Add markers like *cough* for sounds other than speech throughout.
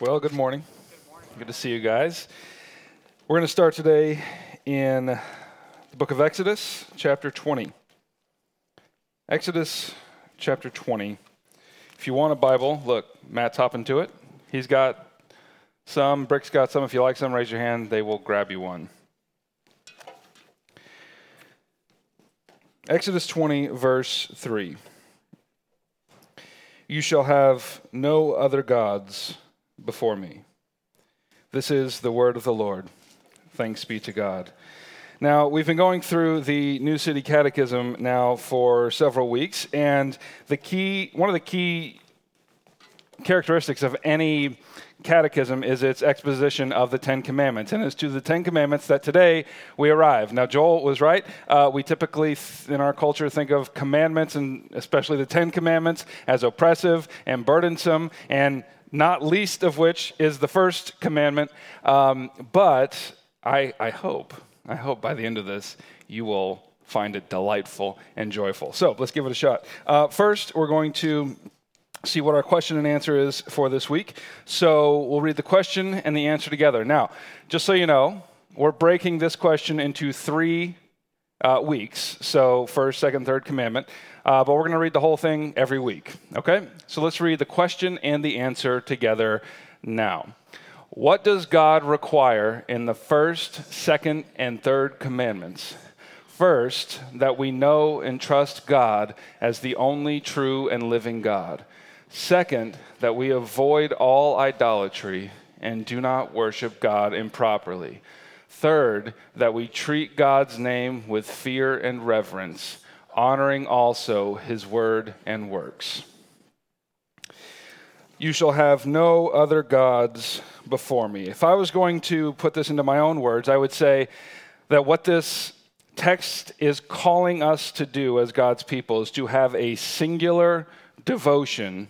Well, good morning. Good to see you guys. We're going to start today in the book of Exodus, chapter 20. Exodus, chapter 20. If you want a Bible, look, Matt's hopping to it. He's got some, Brick's got some. If you like some, raise your hand. They will grab you one. Exodus 20, verse 3. You shall have no other gods before me. This is the word of the Lord. Thanks be to God. Now, we've been going through the New City Catechism now for several weeks, and the key, one of the key characteristics of any catechism is its exposition of the Ten Commandments. And it's to the Ten Commandments that today we arrive. Now, Joel was right. Uh, we typically, in our culture, think of commandments, and especially the Ten Commandments, as oppressive and burdensome, and not least of which is the first commandment. Um, but I, I hope, I hope by the end of this, you will find it delightful and joyful. So let's give it a shot. Uh, first, we're going to see what our question and answer is for this week. So we'll read the question and the answer together. Now, just so you know, we're breaking this question into three uh, weeks. So, first, second, third commandment. Uh, but we're going to read the whole thing every week. Okay? So let's read the question and the answer together now. What does God require in the first, second, and third commandments? First, that we know and trust God as the only true and living God. Second, that we avoid all idolatry and do not worship God improperly. Third, that we treat God's name with fear and reverence, honoring also his word and works. You shall have no other gods before me. If I was going to put this into my own words, I would say that what this text is calling us to do as God's people is to have a singular devotion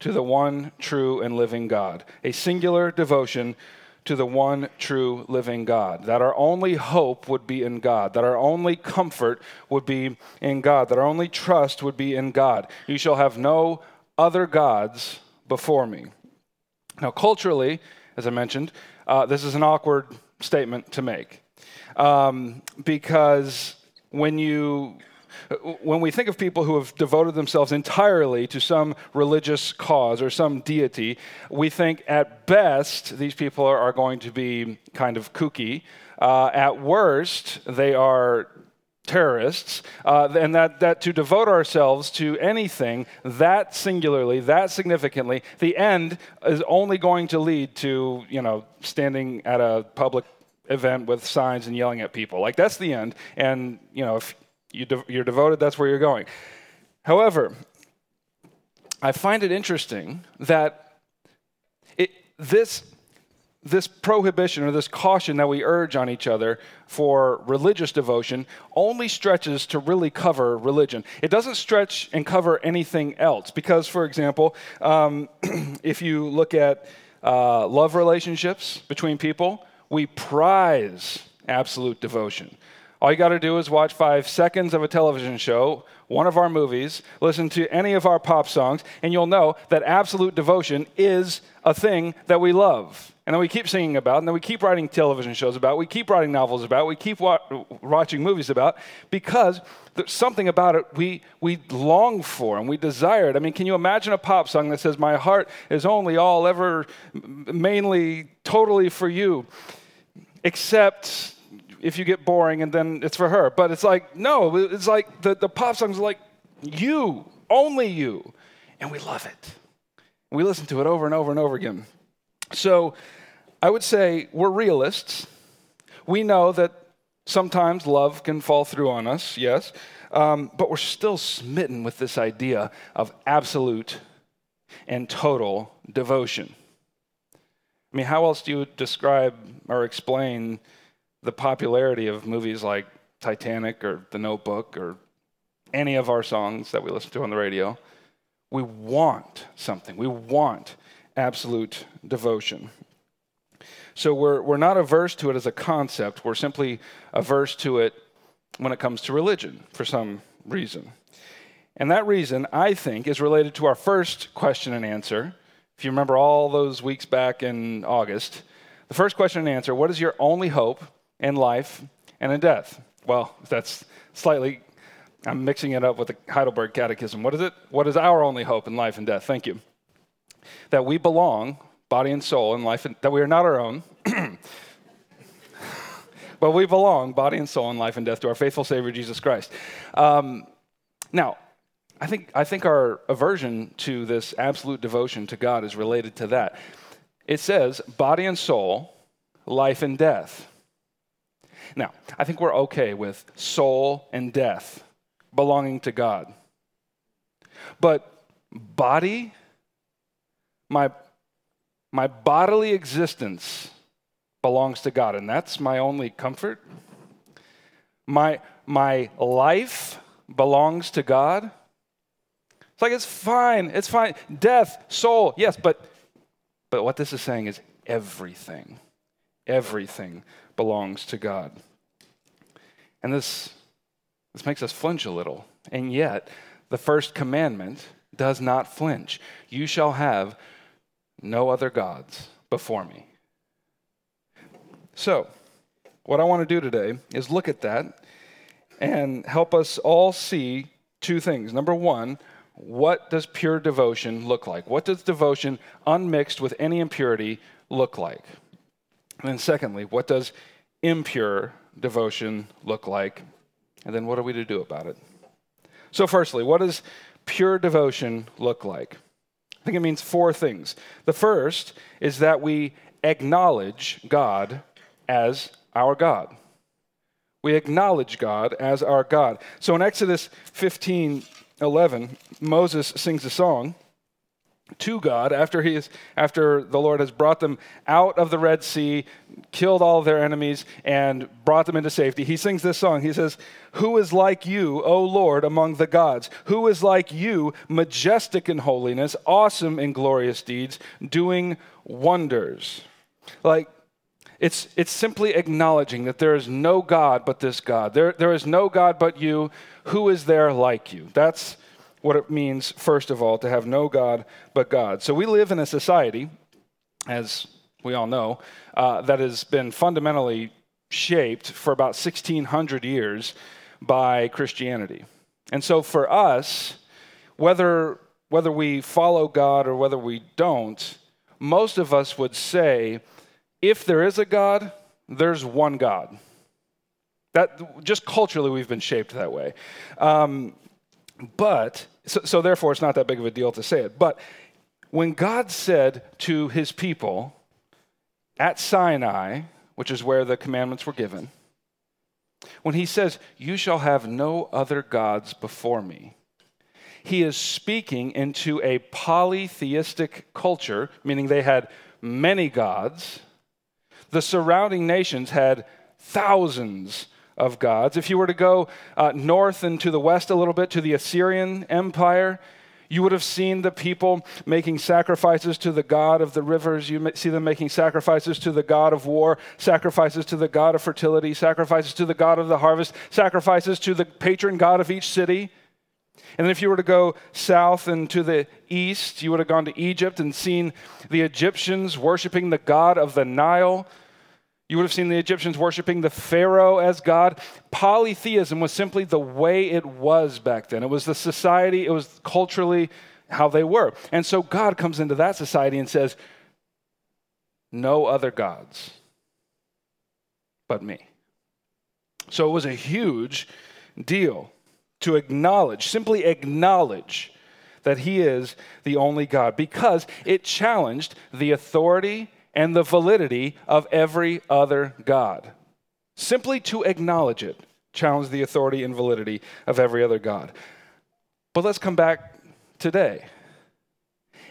to the one true and living God, a singular devotion to the one true living God, that our only hope would be in God, that our only comfort would be in God, that our only trust would be in God. You shall have no other gods before me. Now, culturally, as I mentioned, uh, this is an awkward statement to make um, because when you when we think of people who have devoted themselves entirely to some religious cause or some deity, we think at best these people are, going to be kind of kooky. Uh, at worst, they are terrorists, uh, and that, that to devote ourselves to anything that singularly, that significantly, the end is only going to lead to, you know, standing at a public event with signs and yelling at people. Like, that's the end. And, you know, if you de- you're devoted, that's where you're going. However, I find it interesting that it, this, this prohibition or this caution that we urge on each other for religious devotion only stretches to really cover religion. It doesn't stretch and cover anything else. Because, for example, um, *clears throat* if you look at uh, love relationships between people, we prize absolute devotion. All you got to do is watch five seconds of a television show, one of our movies, listen to any of our pop songs, and you'll know that absolute devotion is a thing that we love. And then we keep singing about, and then we keep writing television shows about, we keep writing novels about, we keep wa- watching movies about, because there's something about it we, we long for and we desire it. I mean, can you imagine a pop song that says, My heart is only all ever, mainly, totally for you, except if you get boring and then it's for her. But it's like, no, it's like the, the pop songs are like, you, only you. And we love it. We listen to it over and over and over again. So I would say we're realists. We know that sometimes love can fall through on us, yes, um, but we're still smitten with this idea of absolute and total devotion. I mean, how else do you describe or explain the popularity of movies like Titanic or The Notebook or any of our songs that we listen to on the radio. We want something. We want absolute devotion. So we're, we're not averse to it as a concept, we're simply averse to it when it comes to religion for some reason. And that reason, I think, is related to our first question and answer if you remember all those weeks back in August, the first question and answer what is your only hope in life and in death? Well, that's slightly, I'm mixing it up with the Heidelberg Catechism. What is it? What is our only hope in life and death? Thank you. That we belong, body and soul, in life, and, that we are not our own. *clears throat* but we belong, body and soul, in life and death, to our faithful Savior, Jesus Christ. Um, now, I think, I think our aversion to this absolute devotion to God is related to that. It says, body and soul, life and death. Now, I think we're okay with soul and death belonging to God. But body, my, my bodily existence belongs to God, and that's my only comfort. My, my life belongs to God. It's like it's fine, it's fine. Death, soul, yes, but but what this is saying is everything. Everything belongs to God. And this this makes us flinch a little. And yet, the first commandment does not flinch. You shall have no other gods before me. So, what I want to do today is look at that and help us all see two things. Number one, what does pure devotion look like? What does devotion unmixed with any impurity look like? And then, secondly, what does impure devotion look like? And then, what are we to do about it? So, firstly, what does pure devotion look like? I think it means four things. The first is that we acknowledge God as our God. We acknowledge God as our God. So in Exodus 15 11, Moses sings a song to God after, he is, after the Lord has brought them out of the Red Sea, killed all their enemies, and brought them into safety. He sings this song. He says, Who is like you, O Lord, among the gods? Who is like you, majestic in holiness, awesome in glorious deeds, doing wonders? Like, it's, it's simply acknowledging that there is no God but this God. There, there is no God but you. Who is there like you? That's what it means, first of all, to have no God but God. So we live in a society, as we all know, uh, that has been fundamentally shaped for about 1600 years by Christianity. And so for us, whether, whether we follow God or whether we don't, most of us would say, if there is a God, there's one God. That just culturally we've been shaped that way. Um, but so, so therefore it's not that big of a deal to say it. But when God said to his people at Sinai, which is where the commandments were given, when he says, You shall have no other gods before me, he is speaking into a polytheistic culture, meaning they had many gods the surrounding nations had thousands of gods. If you were to go uh, north and to the west a little bit to the Assyrian Empire, you would have seen the people making sacrifices to the God of the rivers. You see them making sacrifices to the God of war, sacrifices to the God of fertility, sacrifices to the God of the harvest, sacrifices to the patron God of each city. And then if you were to go south and to the east, you would have gone to Egypt and seen the Egyptians worshiping the god of the Nile. You would have seen the Egyptians worshiping the Pharaoh as God. Polytheism was simply the way it was back then. It was the society, it was culturally how they were. And so God comes into that society and says, No other gods but me. So it was a huge deal to acknowledge, simply acknowledge that He is the only God, because it challenged the authority and the validity of every other God. Simply to acknowledge it challenged the authority and validity of every other God. But let's come back today.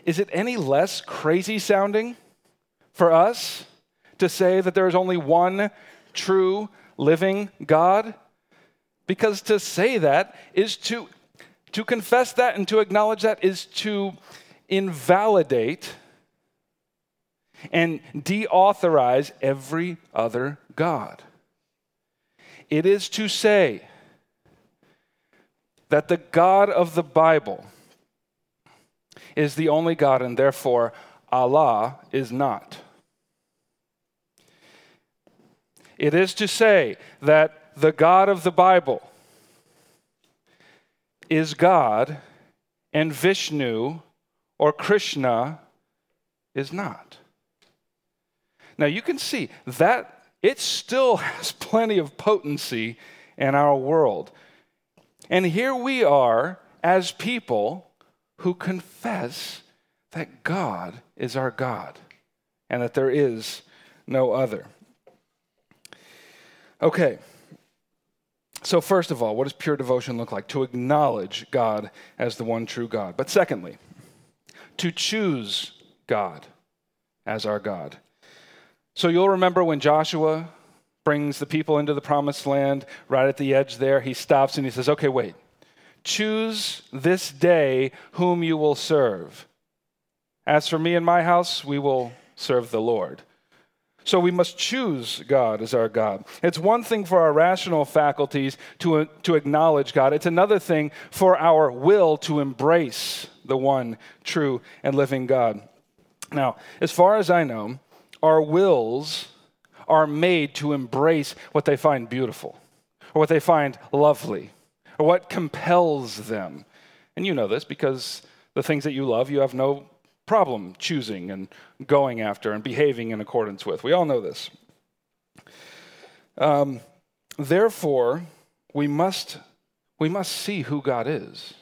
Is it any less crazy sounding for us to say that there is only one true living God? Because to say that is to, to confess that and to acknowledge that is to invalidate and deauthorize every other God. It is to say that the God of the Bible is the only God, and therefore Allah is not. It is to say that the God of the Bible is God and Vishnu or Krishna is not. Now you can see that it still *laughs* has plenty of potency in our world. And here we are as people who confess that God is our God and that there is no other. Okay. So, first of all, what does pure devotion look like? To acknowledge God as the one true God. But secondly, to choose God as our God. So, you'll remember when Joshua brings the people into the promised land, right at the edge there, he stops and he says, Okay, wait. Choose this day whom you will serve. As for me and my house, we will serve the Lord. So we must choose God as our God. It's one thing for our rational faculties to, to acknowledge God, it's another thing for our will to embrace the one true and living God. Now, as far as I know, our wills are made to embrace what they find beautiful or what they find lovely or what compels them. And you know this because the things that you love, you have no problem choosing and going after and behaving in accordance with. We all know this. Um, therefore, we must, we must see who God is.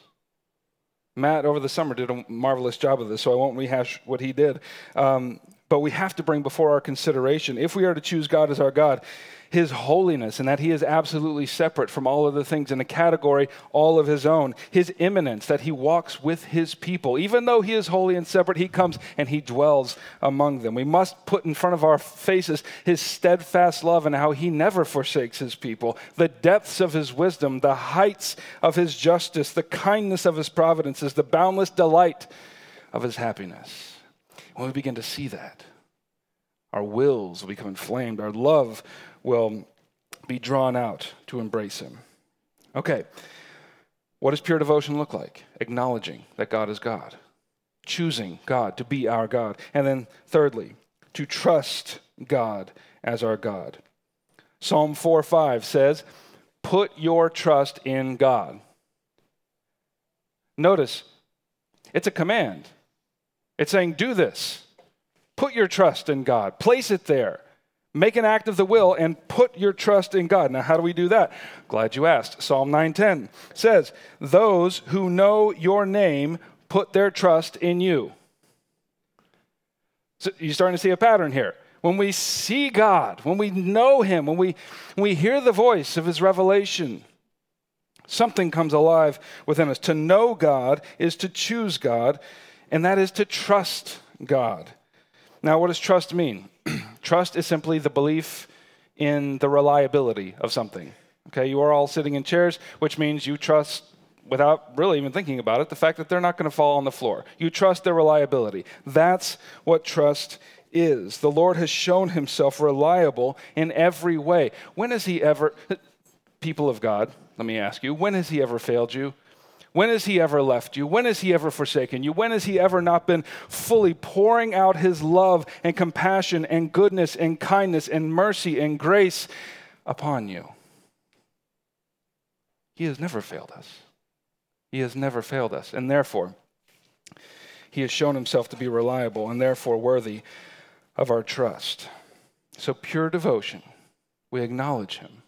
Matt, over the summer, did a marvelous job of this, so I won't rehash what he did. Um, but we have to bring before our consideration, if we are to choose God as our God, his holiness and that he is absolutely separate from all other things in a category all of his own. His immanence, that he walks with his people. Even though he is holy and separate, he comes and he dwells among them. We must put in front of our faces his steadfast love and how he never forsakes his people, the depths of his wisdom, the heights of his justice, the kindness of his providences, the boundless delight of his happiness. When we begin to see that, our wills will become inflamed, our love will be drawn out to embrace Him. Okay, what does pure devotion look like? Acknowledging that God is God, choosing God to be our God. And then, thirdly, to trust God as our God. Psalm 4 5 says, Put your trust in God. Notice, it's a command. It's saying, Do this. Put your trust in God, place it there. Make an act of the will and put your trust in God. Now, how do we do that? Glad you asked. Psalm 9:10 says, "Those who know your name put their trust in you." So you're starting to see a pattern here. When we see God, when we know Him, when we, when we hear the voice of His revelation, something comes alive within us. To know God is to choose God, and that is to trust God. Now, what does trust mean? *clears throat* Trust is simply the belief in the reliability of something. Okay, you are all sitting in chairs, which means you trust without really even thinking about it, the fact that they're not going to fall on the floor. You trust their reliability. That's what trust is. The Lord has shown himself reliable in every way. When has he ever, *clears throat* people of God, let me ask you, when has he ever failed you? When has he ever left you? When has he ever forsaken you? When has he ever not been fully pouring out his love and compassion and goodness and kindness and mercy and grace upon you? He has never failed us. He has never failed us. And therefore, he has shown himself to be reliable and therefore worthy of our trust. So, pure devotion, we acknowledge him,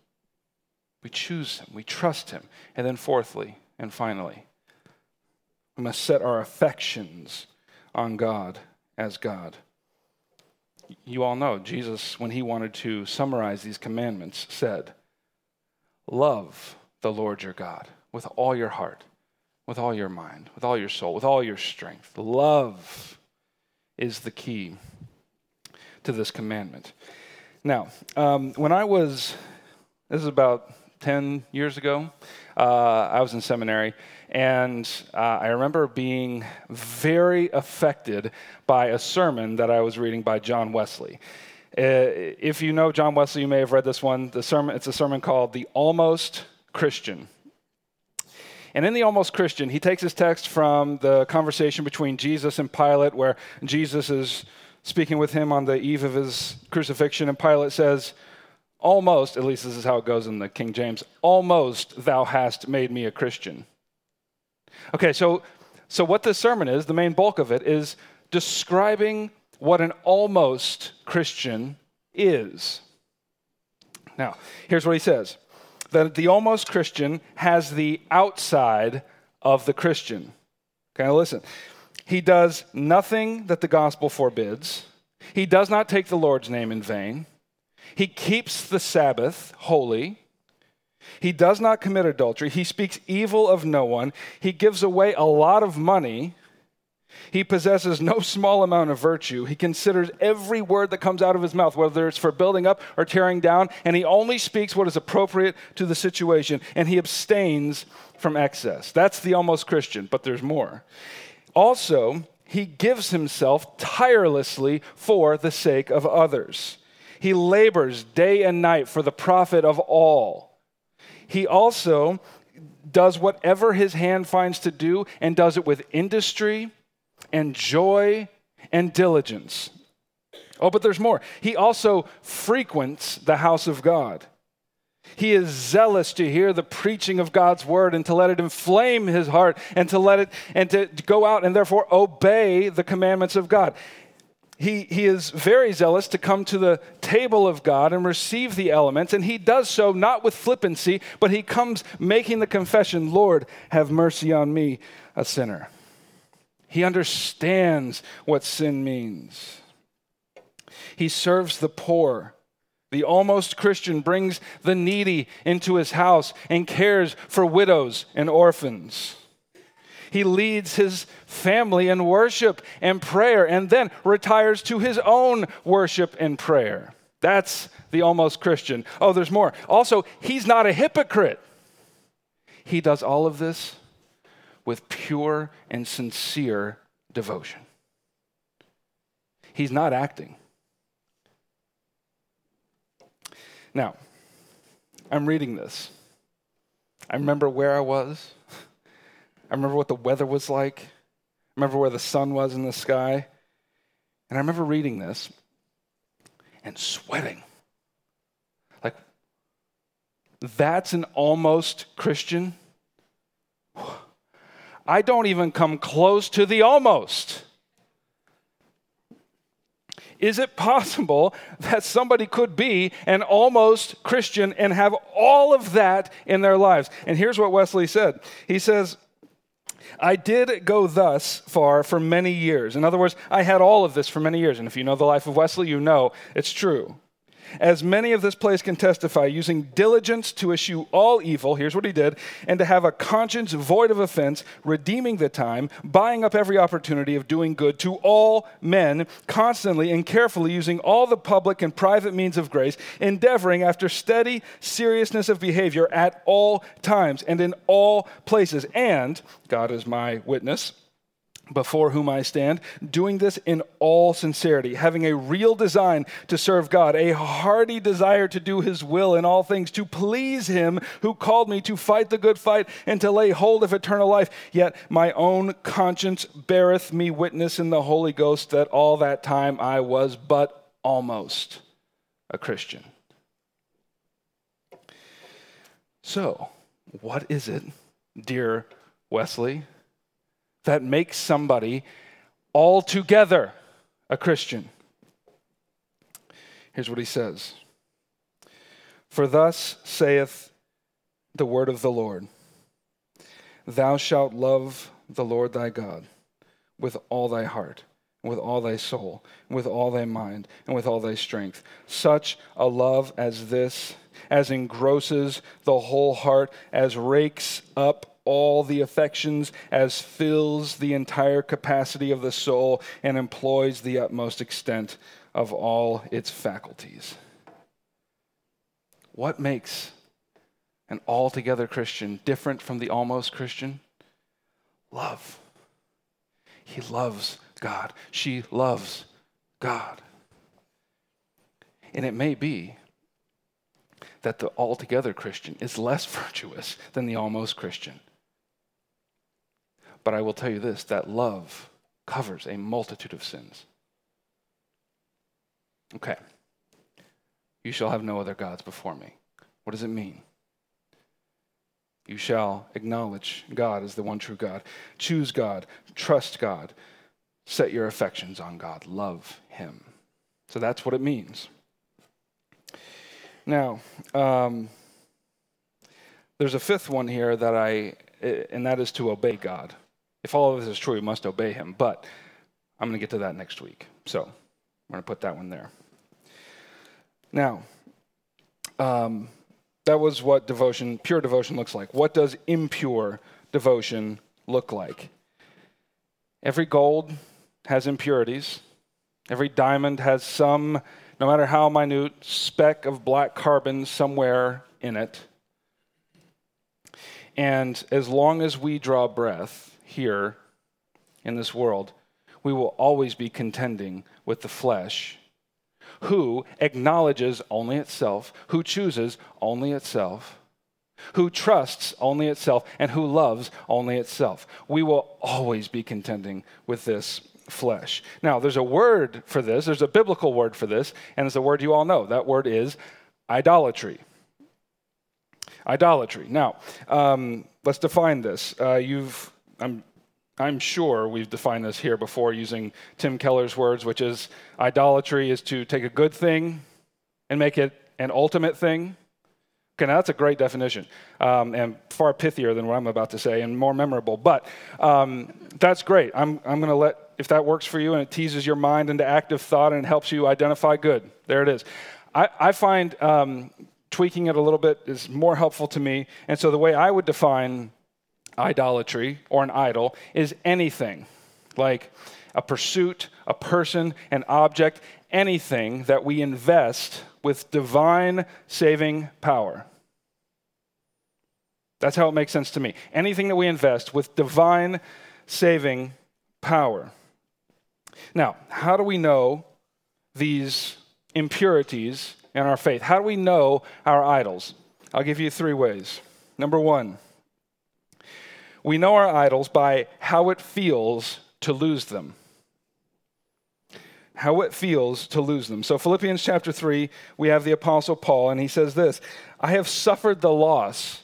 we choose him, we trust him. And then, fourthly, and finally, we must set our affections on God as God. You all know Jesus, when he wanted to summarize these commandments, said, Love the Lord your God with all your heart, with all your mind, with all your soul, with all your strength. Love is the key to this commandment. Now, um, when I was, this is about 10 years ago, I was in seminary, and uh, I remember being very affected by a sermon that I was reading by John Wesley. Uh, if you know John Wesley, you may have read this one. The sermon, it's a sermon called The Almost Christian. And in the Almost Christian, he takes his text from the conversation between Jesus and Pilate, where Jesus is speaking with him on the eve of his crucifixion, and Pilate says, Almost, at least this is how it goes in the King James, almost thou hast made me a Christian. Okay, so, so what this sermon is, the main bulk of it, is describing what an almost Christian is. Now, here's what he says that the almost Christian has the outside of the Christian. Okay, listen. He does nothing that the gospel forbids. He does not take the Lord's name in vain. He keeps the Sabbath holy. He does not commit adultery. He speaks evil of no one. He gives away a lot of money. He possesses no small amount of virtue. He considers every word that comes out of his mouth, whether it's for building up or tearing down, and he only speaks what is appropriate to the situation, and he abstains from excess. That's the almost Christian, but there's more. Also, he gives himself tirelessly for the sake of others. He labors day and night for the profit of all. He also does whatever his hand finds to do and does it with industry and joy and diligence. Oh, but there's more. He also frequents the house of God. He is zealous to hear the preaching of God's word and to let it inflame his heart and to let it and to go out and therefore obey the commandments of God. He, he is very zealous to come to the table of God and receive the elements, and he does so not with flippancy, but he comes making the confession Lord, have mercy on me, a sinner. He understands what sin means. He serves the poor. The almost Christian brings the needy into his house and cares for widows and orphans. He leads his family in worship and prayer and then retires to his own worship and prayer. That's the almost Christian. Oh, there's more. Also, he's not a hypocrite. He does all of this with pure and sincere devotion. He's not acting. Now, I'm reading this. I remember where I was. I remember what the weather was like. I remember where the sun was in the sky. And I remember reading this and sweating. Like, that's an almost Christian. I don't even come close to the almost. Is it possible that somebody could be an almost Christian and have all of that in their lives? And here's what Wesley said He says, I did go thus far for many years. In other words, I had all of this for many years. And if you know the life of Wesley, you know it's true as many of this place can testify, using diligence to eschew all evil, here's what he did, and to have a conscience void of offense, redeeming the time, buying up every opportunity of doing good to all men, constantly and carefully using all the public and private means of grace, endeavoring after steady seriousness of behavior at all times and in all places. And, God is my witness, before whom I stand, doing this in all sincerity, having a real design to serve God, a hearty desire to do his will in all things, to please him who called me to fight the good fight and to lay hold of eternal life. Yet my own conscience beareth me witness in the Holy Ghost that all that time I was but almost a Christian. So, what is it, dear Wesley? That makes somebody altogether a Christian. Here's what he says For thus saith the word of the Lord Thou shalt love the Lord thy God with all thy heart, with all thy soul, with all thy mind, and with all thy strength. Such a love as this, as engrosses the whole heart, as rakes up all the affections, as fills the entire capacity of the soul, and employs the utmost extent of all its faculties. What makes an altogether Christian different from the almost Christian? Love. He loves God. She loves God. And it may be that the altogether Christian is less virtuous than the almost Christian. But I will tell you this that love covers a multitude of sins. Okay. You shall have no other gods before me. What does it mean? You shall acknowledge God as the one true God. Choose God. Trust God. Set your affections on God. Love Him. So that's what it means. Now, um, there's a fifth one here that I, and that is to obey God. If all of this is true, we must obey Him. But I'm going to get to that next week. So I'm going to put that one there. Now, um, that was what devotion, pure devotion looks like. What does impure devotion look like? Every gold has impurities. Every diamond has some, no matter how minute, speck of black carbon somewhere in it. And as long as we draw breath here in this world, we will always be contending with the flesh who acknowledges only itself, who chooses only itself, who trusts only itself, and who loves only itself. We will always be contending with this flesh. Now, there's a word for this, there's a biblical word for this, and it's a word you all know. That word is idolatry. Idolatry. Now, um, let's define this. Uh, you've, I'm I'm sure we've defined this here before using Tim Keller's words, which is idolatry is to take a good thing and make it an ultimate thing. Okay, now that's a great definition um, and far pithier than what I'm about to say and more memorable, but um, that's great. I'm, I'm going to let, if that works for you and it teases your mind into active thought and helps you identify, good. There it is. I, I find um, tweaking it a little bit is more helpful to me, and so the way I would define idolatry or an idol is anything like a pursuit, a person, an object, anything that we invest with divine saving power. That's how it makes sense to me. Anything that we invest with divine saving power. Now, how do we know these impurities in our faith? How do we know our idols? I'll give you three ways. Number one, we know our idols by how it feels to lose them. How it feels to lose them. So, Philippians chapter 3, we have the Apostle Paul, and he says this I have suffered the loss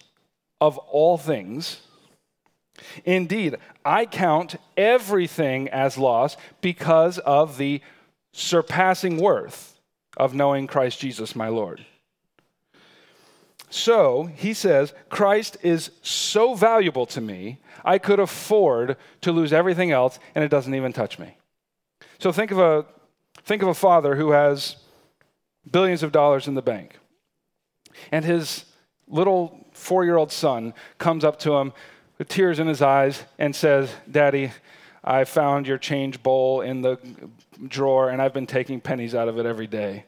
of all things. Indeed, I count everything as loss because of the surpassing worth of knowing Christ Jesus my Lord. So he says, Christ is so valuable to me, I could afford to lose everything else, and it doesn't even touch me. So think of a, think of a father who has billions of dollars in the bank, and his little four year old son comes up to him with tears in his eyes and says, Daddy, I found your change bowl in the drawer, and I've been taking pennies out of it every day.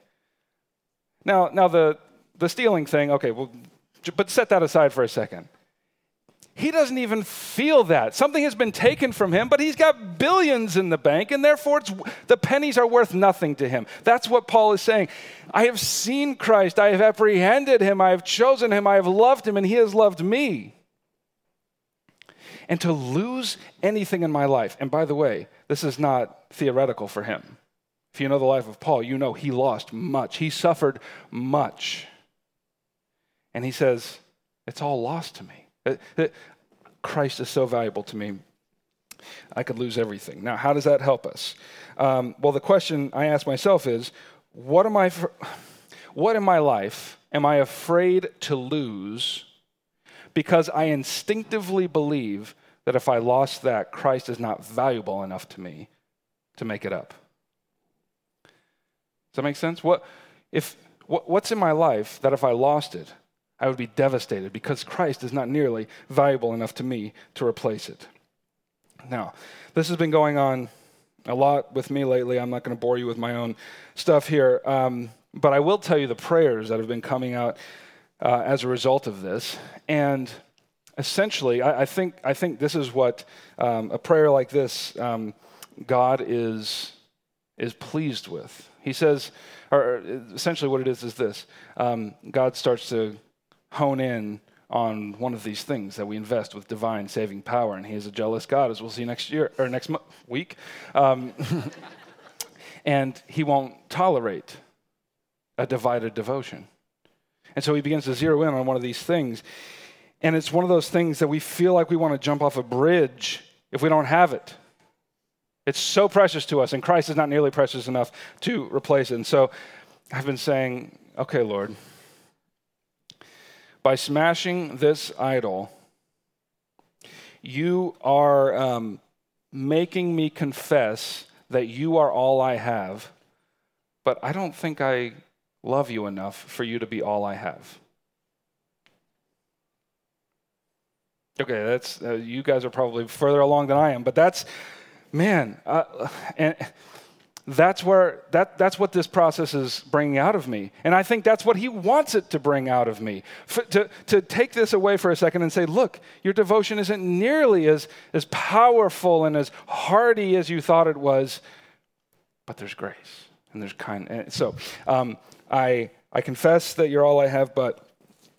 Now, now the, the stealing thing, okay, well, but set that aside for a second. He doesn't even feel that. Something has been taken from him, but he's got billions in the bank, and therefore the pennies are worth nothing to him. That's what Paul is saying. I have seen Christ, I have apprehended him, I have chosen him, I have loved him, and he has loved me. And to lose anything in my life, and by the way, this is not theoretical for him. If you know the life of Paul, you know he lost much, he suffered much. And he says, It's all lost to me. Christ is so valuable to me. I could lose everything. Now, how does that help us? Um, well, the question I ask myself is what am I, what in my life am I afraid to lose because I instinctively believe that if I lost that, Christ is not valuable enough to me to make it up? Does that make sense? What, if, what, what's in my life that if I lost it, I would be devastated because Christ is not nearly valuable enough to me to replace it. Now, this has been going on a lot with me lately. I'm not going to bore you with my own stuff here, um, but I will tell you the prayers that have been coming out uh, as a result of this. And essentially, I, I think, I think this is what um, a prayer like this um, God is, is pleased with. He says, or essentially what it is is this um, God starts to hone in on one of these things that we invest with divine saving power. And He is a jealous God, as we'll see next year or next mo- week. Um, *laughs* and He won't tolerate a divided devotion. And so He begins to zero in on one of these things. And it's one of those things that we feel like we want to jump off a bridge if we don't have it. It's so precious to us, and Christ is not nearly precious enough to replace it. And so I've been saying, okay, Lord, by smashing this idol, you are um, making me confess that you are all I have, but I don't think I love you enough for you to be all I have. Okay, that's uh, you guys are probably further along than I am, but that's man, uh, and that's where that, that's what this process is bringing out of me. And i think that's what he wants it to bring out of me. To, to take this away for a second and say look your devotion isn't nearly as, as powerful and as hearty as you thought it was but there's grace and there's kindness so um, I, I confess that you're all i have but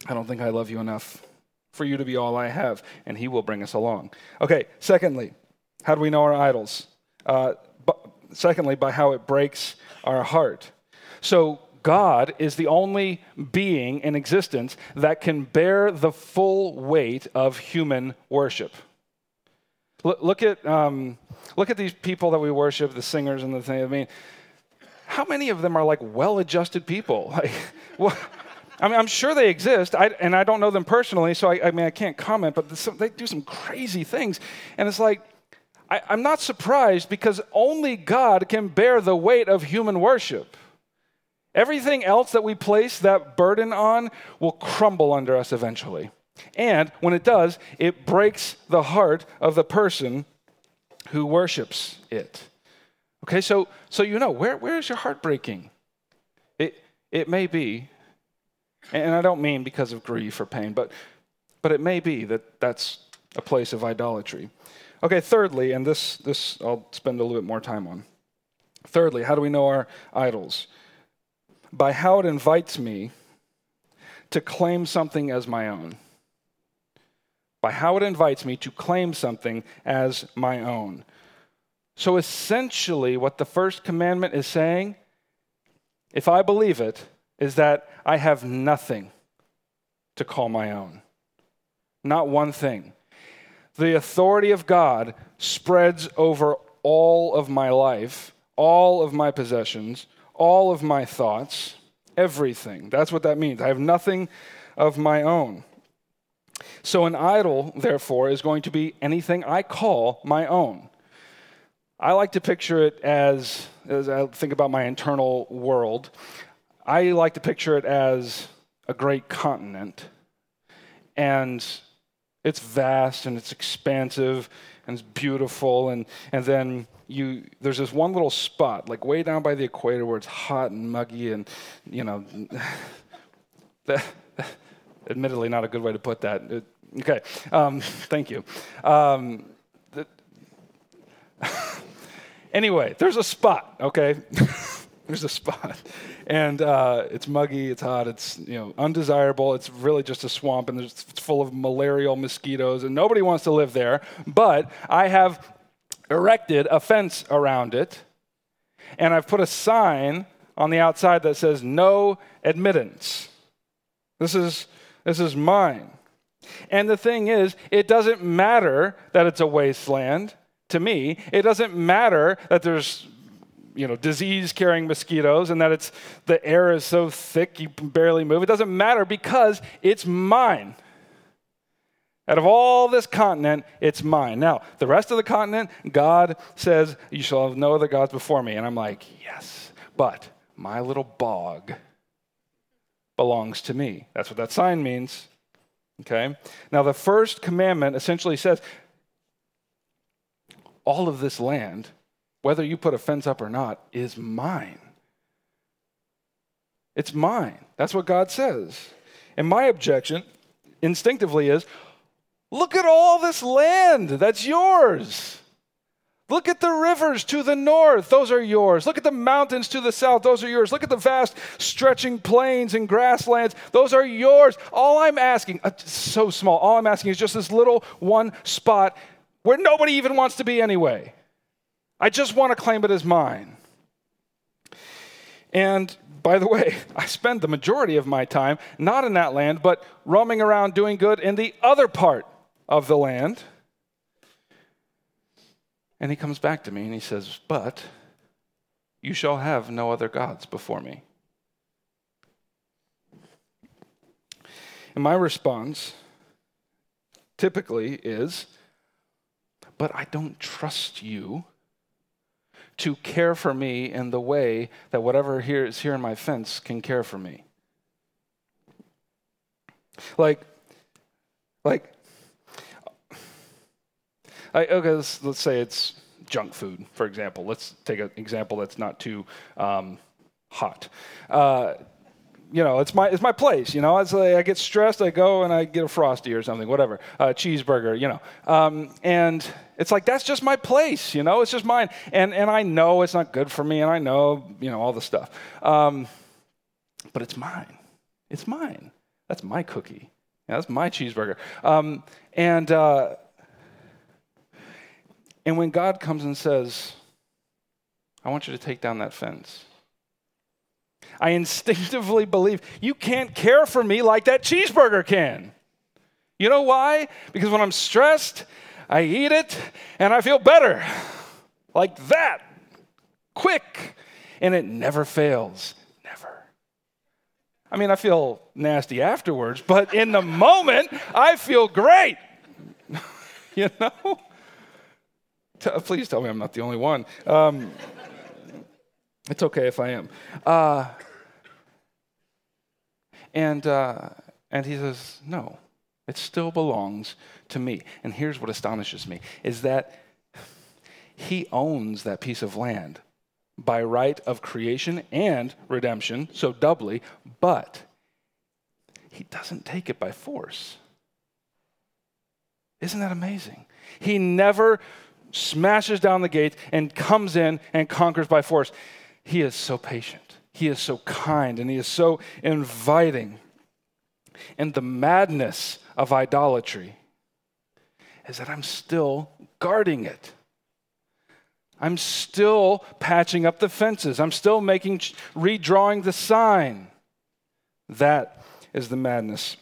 i don't think i love you enough for you to be all i have and he will bring us along. Okay secondly how do we know our idols? Uh, secondly, by how it breaks our heart. So, God is the only being in existence that can bear the full weight of human worship. Look at, um, look at these people that we worship, the singers and the thing. I mean, how many of them are like well adjusted people? *laughs* Like, well, I mean, I'm sure they exist, I, and I don't know them personally, so I, I mean, I can't comment, but they do some crazy things. And it's like, I, I'm not surprised because only God can bear the weight of human worship. Everything else that we place that burden on will crumble under us eventually. And when it does, it breaks the heart of the person who worships it. Okay, so, so you know, where, where is your heart breaking? It, it may be, and I don't mean because of grief or pain, but, but it may be that that's a place of idolatry. Okay, thirdly, and this, this I'll spend a little bit more time on. Thirdly, how do we know our idols? By how it invites me to claim something as my own. By how it invites me to claim something as my own. So essentially, what the first commandment is saying, if I believe it, is that I have nothing to call my own. Not one thing the authority of God spreads over all of my life, all of my possessions, all of my thoughts, everything. That's what that means. I have nothing of my own. So, an idol, therefore, is going to be anything I call my own. I like to picture it as, as I think about my internal world, I like to picture it as a great continent. And it's vast and it's expansive and it's beautiful. And, and then you, there's this one little spot, like way down by the equator, where it's hot and muggy, and you know, *laughs* that, admittedly, not a good way to put that. It, okay, um, *laughs* thank you. Um, the, *laughs* anyway, there's a spot, okay? There's a spot and uh, it's muggy, it's hot, it's you know undesirable. It's really just a swamp, and it's full of malarial mosquitoes, and nobody wants to live there. But I have erected a fence around it, and I've put a sign on the outside that says "No admittance." This is this is mine. And the thing is, it doesn't matter that it's a wasteland to me. It doesn't matter that there's you know, disease carrying mosquitoes and that it's the air is so thick you can barely move. It doesn't matter because it's mine. Out of all this continent, it's mine. Now, the rest of the continent, God says, You shall have no other gods before me. And I'm like, Yes, but my little bog belongs to me. That's what that sign means. Okay? Now, the first commandment essentially says, All of this land whether you put a fence up or not, is mine. It's mine. That's what God says. And my objection instinctively is look at all this land that's yours. Look at the rivers to the north, those are yours. Look at the mountains to the south, those are yours. Look at the vast stretching plains and grasslands, those are yours. All I'm asking, uh, so small, all I'm asking is just this little one spot where nobody even wants to be anyway. I just want to claim it as mine. And by the way, *laughs* I spend the majority of my time not in that land, but roaming around doing good in the other part of the land. And he comes back to me and he says, But you shall have no other gods before me. And my response typically is, But I don't trust you to care for me in the way that whatever here is here in my fence can care for me. Like, like I, okay, let's, let's say it's junk food, for example. Let's take an example that's not too um, hot. Uh, you know, it's my it's my place. You know, it's like I get stressed, I go and I get a frosty or something, whatever, a cheeseburger. You know, um, and it's like that's just my place. You know, it's just mine, and and I know it's not good for me, and I know you know all the stuff, um, but it's mine. It's mine. That's my cookie. Yeah, that's my cheeseburger. Um, and uh, and when God comes and says, I want you to take down that fence, I instinctively believe you can't care for me like that cheeseburger can. You know why? Because when I'm stressed, I eat it and I feel better. Like that. Quick. And it never fails. Never. I mean, I feel nasty afterwards, but in the moment, I feel great. *laughs* you know? Please tell me I'm not the only one. Um, it's okay if I am. Uh, and, uh, and he says, No, it still belongs to me. And here's what astonishes me is that he owns that piece of land by right of creation and redemption, so doubly, but he doesn't take it by force. Isn't that amazing? He never smashes down the gate and comes in and conquers by force. He is so patient. He is so kind and he is so inviting. And the madness of idolatry is that I'm still guarding it. I'm still patching up the fences. I'm still making redrawing the sign. That is the madness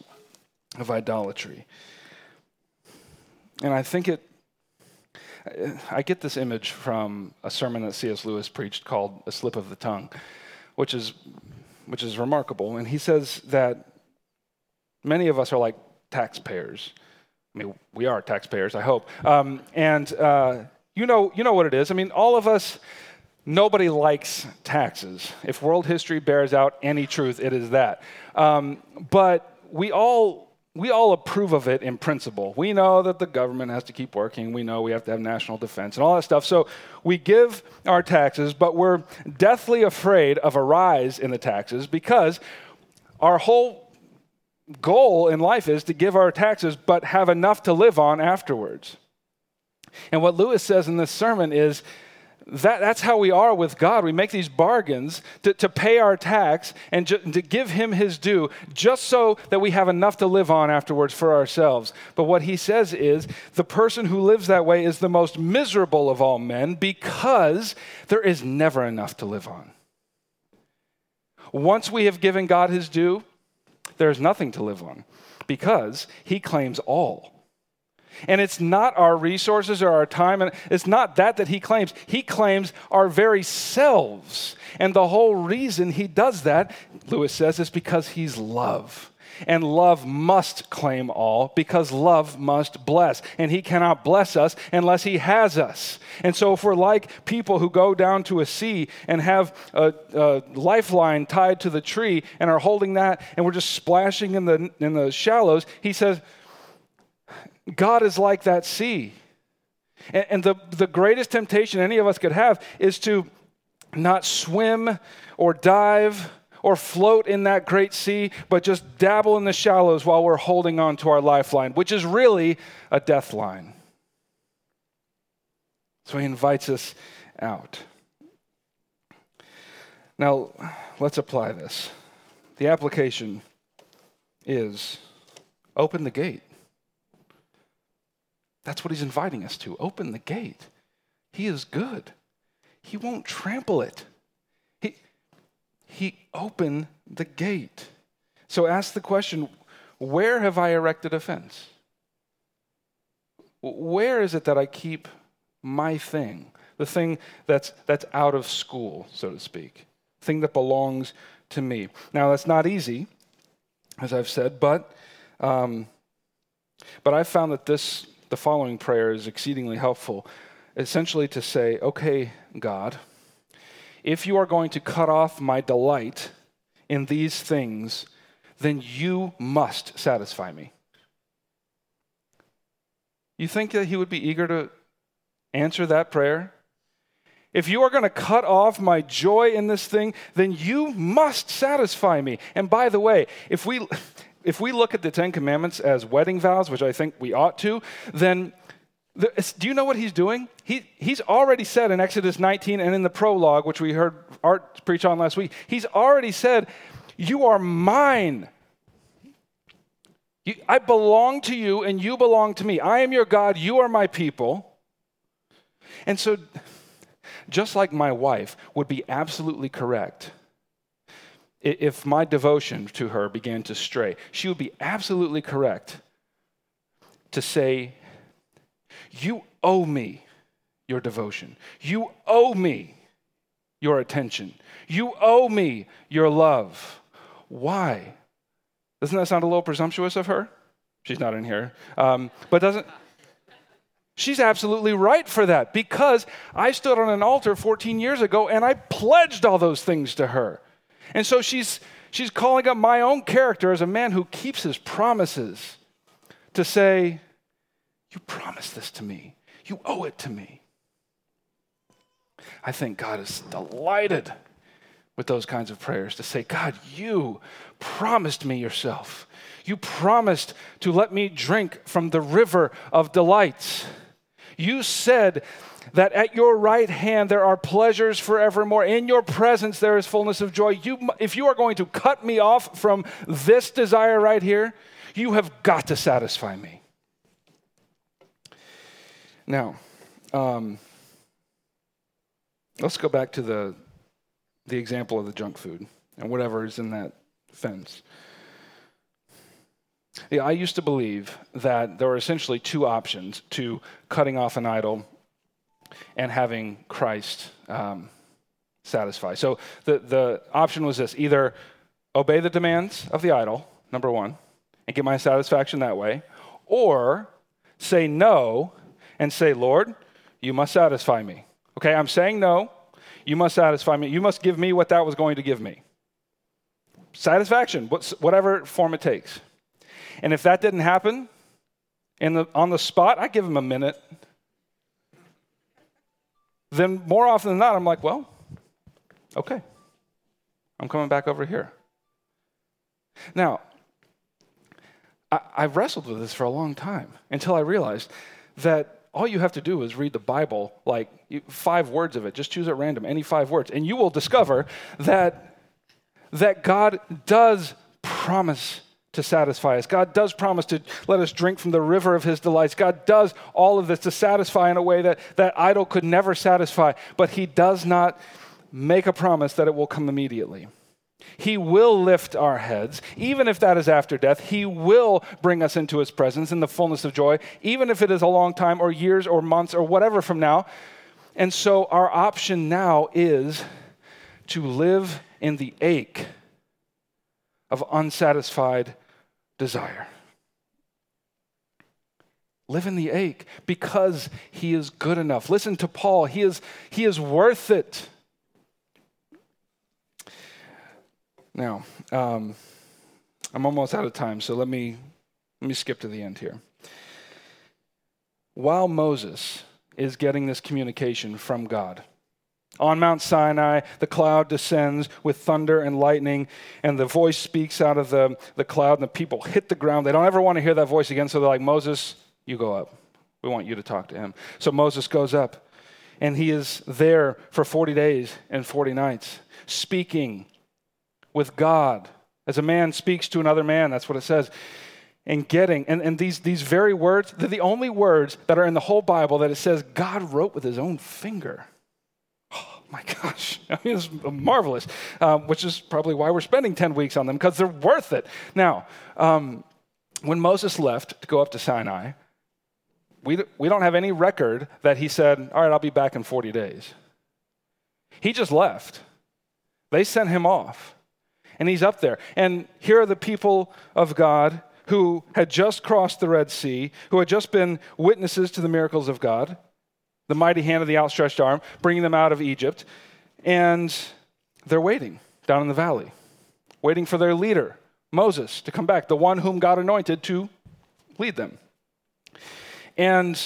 of idolatry. And I think it I get this image from a sermon that C.S. Lewis preached called A Slip of the Tongue, which is, which is remarkable. And he says that many of us are like taxpayers. I mean, we are taxpayers, I hope. Um, and uh, you, know, you know what it is. I mean, all of us, nobody likes taxes. If world history bears out any truth, it is that. Um, but we all we all approve of it in principle. We know that the government has to keep working. We know we have to have national defense and all that stuff. So we give our taxes, but we're deathly afraid of a rise in the taxes because our whole goal in life is to give our taxes, but have enough to live on afterwards. And what Lewis says in this sermon is that, that's how we are with God. We make these bargains to, to pay our tax and ju- to give Him His due just so that we have enough to live on afterwards for ourselves. But what He says is the person who lives that way is the most miserable of all men because there is never enough to live on. Once we have given God His due, there is nothing to live on because He claims all. And it's not our resources or our time, and it's not that that he claims. He claims our very selves. And the whole reason he does that, Lewis says, is because he's love. And love must claim all because love must bless. And he cannot bless us unless he has us. And so, if we're like people who go down to a sea and have a, a lifeline tied to the tree and are holding that and we're just splashing in the, in the shallows, he says, God is like that sea. And, and the, the greatest temptation any of us could have is to not swim or dive or float in that great sea, but just dabble in the shallows while we're holding on to our lifeline, which is really a death line. So he invites us out. Now, let's apply this. The application is open the gate. That's what he's inviting us to. Open the gate. He is good. He won't trample it. He, he opened the gate. So ask the question where have I erected a fence? Where is it that I keep my thing? The thing that's, that's out of school, so to speak, thing that belongs to me. Now, that's not easy, as I've said, but, um, but I've found that this, the following prayer is exceedingly helpful. Essentially, to say, okay, God, if you are going to cut off my delight in these things, then you must satisfy me. You think that he would be eager to answer that prayer? If you are going to cut off my joy in this thing, then you must satisfy me. And by the way, if we if we look at the 10 commandments as wedding vows, which I think we ought to, then the, do you know what he's doing? He, he's already said in Exodus 19 and in the prologue, which we heard Art preach on last week, he's already said, You are mine. You, I belong to you and you belong to me. I am your God, you are my people. And so, just like my wife would be absolutely correct if my devotion to her began to stray, she would be absolutely correct to say, You owe me your devotion. You owe me your attention. You owe me your love. Why? Doesn't that sound a little presumptuous of her? She's not in here. Um, but doesn't. She's absolutely right for that because I stood on an altar 14 years ago and I pledged all those things to her. And so she's, she's calling up my own character as a man who keeps his promises to say, You promised this to me, you owe it to me. I think God is delighted with those kinds of prayers to say, God, you promised me yourself. You promised to let me drink from the river of delights. You said that at your right hand there are pleasures forevermore. In your presence there is fullness of joy. You, if you are going to cut me off from this desire right here, you have got to satisfy me. Now, um, let's go back to the, the example of the junk food and whatever is in that fence. Yeah, I used to believe that there were essentially two options to cutting off an idol and having Christ um, satisfy. So the, the option was this either obey the demands of the idol, number one, and get my satisfaction that way, or say no and say, Lord, you must satisfy me. Okay, I'm saying no. You must satisfy me. You must give me what that was going to give me. Satisfaction, whatever form it takes. And if that didn't happen the, on the spot, I give him a minute. Then more often than not, I'm like, well, okay, I'm coming back over here. Now, I, I've wrestled with this for a long time until I realized that all you have to do is read the Bible, like five words of it, just choose at random, any five words, and you will discover that, that God does promise to satisfy us. God does promise to let us drink from the river of his delights. God does all of this to satisfy in a way that that idol could never satisfy, but he does not make a promise that it will come immediately. He will lift our heads, even if that is after death. He will bring us into his presence in the fullness of joy, even if it is a long time or years or months or whatever from now. And so our option now is to live in the ache of unsatisfied desire. Live in the ache because he is good enough. Listen to Paul. He is, he is worth it. Now, um, I'm almost out of time, so let me, let me skip to the end here. While Moses is getting this communication from God, on Mount Sinai, the cloud descends with thunder and lightning, and the voice speaks out of the, the cloud, and the people hit the ground. They don't ever want to hear that voice again, so they're like, Moses, you go up. We want you to talk to him. So Moses goes up, And he is there for 40 days and 40 nights, speaking with God. As a man speaks to another man, that's what it says. And getting, and, and these, these very words, they're the only words that are in the whole Bible that it says God wrote with his own finger. *laughs* My gosh, *laughs* it's marvelous, um, which is probably why we're spending 10 weeks on them, because they're worth it. Now, um, when Moses left to go up to Sinai, we, we don't have any record that he said, All right, I'll be back in 40 days. He just left. They sent him off, and he's up there. And here are the people of God who had just crossed the Red Sea, who had just been witnesses to the miracles of God, the mighty hand of the outstretched arm, bringing them out of Egypt. And they're waiting down in the valley, waiting for their leader, Moses, to come back, the one whom God anointed to lead them. And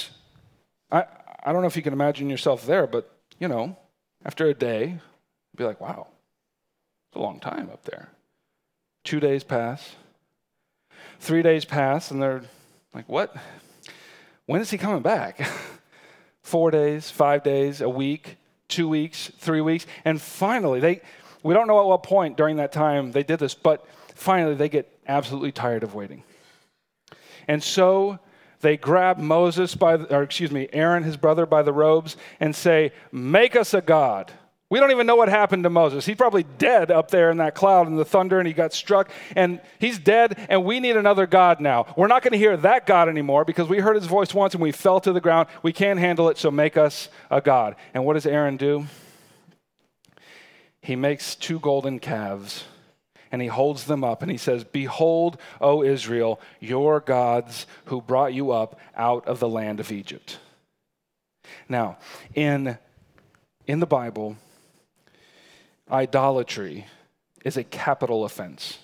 I, I don't know if you can imagine yourself there, but you know, after a day, be like, wow, it's a long time up there. Two days pass, three days pass, and they're like, what? When is he coming back? *laughs* Four days, five days, a week, two weeks, three weeks. And finally, they, we don't know at what point during that time they did this, but finally they get absolutely tired of waiting. And so they grab Moses by, the, or excuse me, Aaron, his brother, by the robes and say, Make us a God. We don't even know what happened to Moses. He's probably dead up there in that cloud and the thunder, and he got struck, and he's dead, and we need another God now. We're not going to hear that God anymore because we heard his voice once and we fell to the ground. We can't handle it, so make us a God. And what does Aaron do? He makes two golden calves and he holds them up and he says, Behold, O Israel, your gods who brought you up out of the land of Egypt. Now, in, in the Bible, idolatry is a capital offense.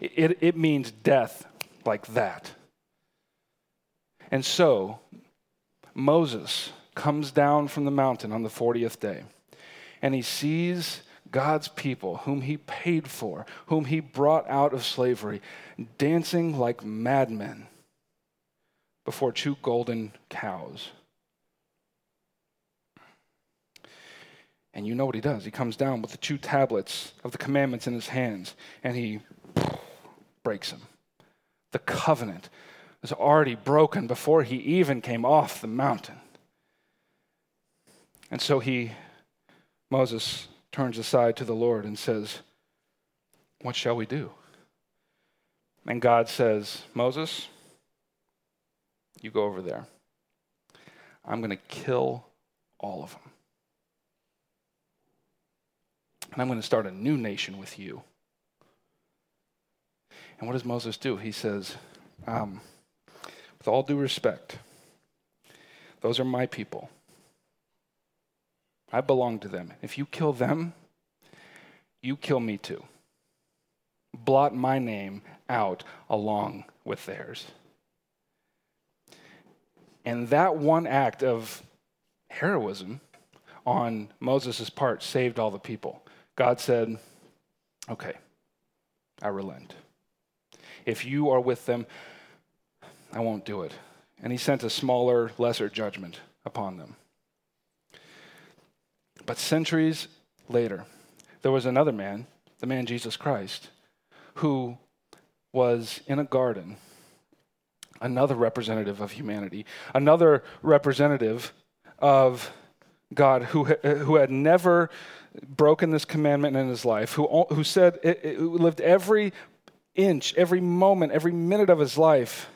It, it means death like that. And so, Moses comes down from the mountain on the 40th day, and he sees God's people, whom he paid for, whom he brought out of slavery, dancing like madmen before two golden cows. And you know what he does. He comes down with the two tablets of the commandments in his hands and he *sniffs* breaks them. The covenant was already broken before he even came off the mountain. And so he, Moses, turns aside to the Lord and says, What shall we do? And God says, Moses, you go over there. I'm going to kill all of them. And I'm going to start a new nation with you. And what does Moses do? He says, um, with all due respect, those are my people. I belong to them. If you kill them, you kill me too. Blot my name out along with theirs. And that one act of heroism on Moses' part saved all the people. God said, Okay, I relent. If you are with them, I won't do it. And he sent a smaller, lesser judgment upon them. But centuries later, there was another man, the man Jesus Christ, who was in a garden, another representative of humanity, another representative of God who, who had never broken this commandment in his life, who, who said, who lived every inch, every moment, every minute of his life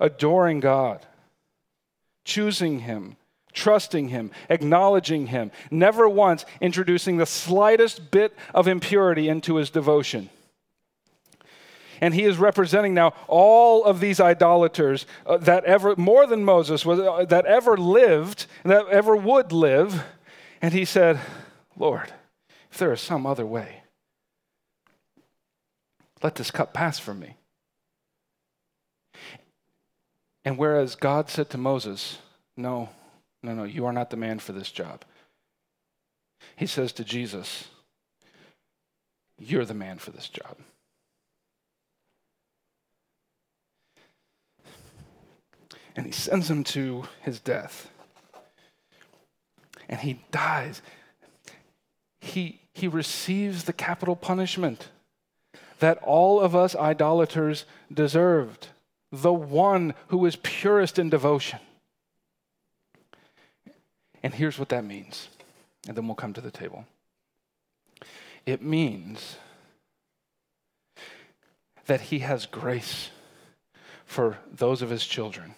adoring God, choosing him, trusting Him, acknowledging Him, never once introducing the slightest bit of impurity into his devotion. And he is representing now all of these idolaters uh, that ever, more than Moses, was, uh, that ever lived, that ever would live. And he said, Lord, if there is some other way, let this cup pass from me. And whereas God said to Moses, No, no, no, you are not the man for this job. He says to Jesus, You're the man for this job. And he sends him to his death. and he dies. He, he receives the capital punishment that all of us idolaters deserved. The one who is purest in devotion. And here's what that means, and then we'll come to the table. It means that he has grace for those of his children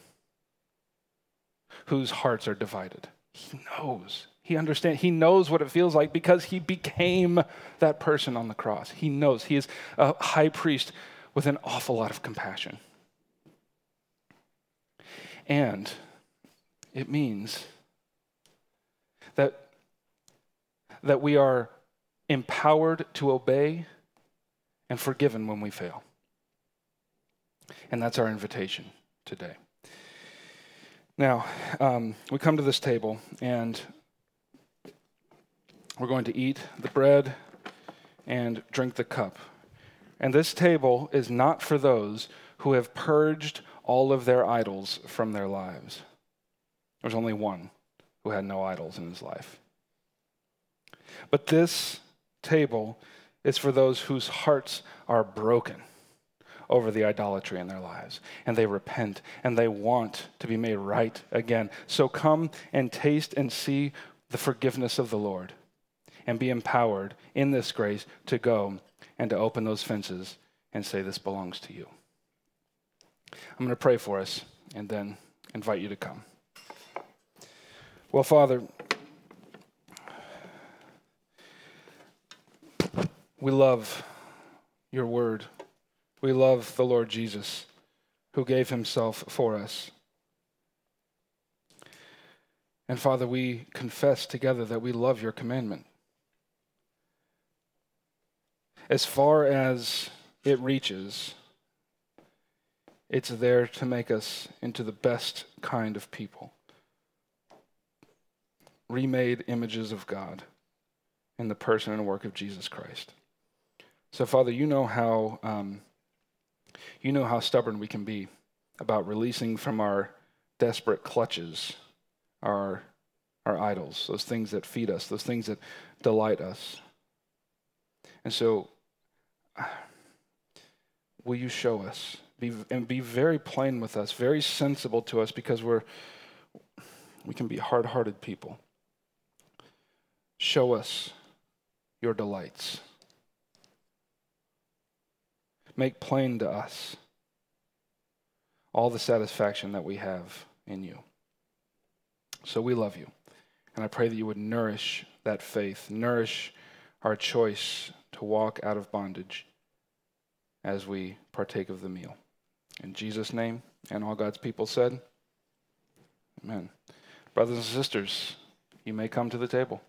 whose hearts are divided. He knows. He understands. He knows what it feels like because he became that person on the cross. He knows. He is a high priest with an awful lot of compassion. And it means that, that we are empowered to obey and forgiven when we fail. And that's our invitation today. Now, um, we come to this table and we're going to eat the bread and drink the cup. And this table is not for those who have purged all of their idols from their lives. There's only one who had no idols in his life. But this table is for those whose hearts are broken over the idolatry in their lives. And they repent and they want to be made right again. So come and taste and see the forgiveness of the Lord and be empowered in this grace to go and to open those fences and say, This belongs to you. I'm going to pray for us and then invite you to come. Well, Father, we love your word. We love the Lord Jesus who gave himself for us. And Father, we confess together that we love your commandment. As far as it reaches, it's there to make us into the best kind of people. Remade images of God in the person and work of Jesus Christ. So, Father, you know how um, you know how stubborn we can be about releasing from our desperate clutches our, our idols, those things that feed us, those things that delight us. And so, *sighs* will you show us? Be, and be very plain with us, very sensible to us, because we're, we can be hard hearted people. Show us your delights make plain to us all the satisfaction that we have in you. So we love you. And I pray that you would nourish that faith, nourish our choice to walk out of bondage as we partake of the meal. In Jesus' name, and all God's people said, Amen. Brothers and sisters, you may come to the table.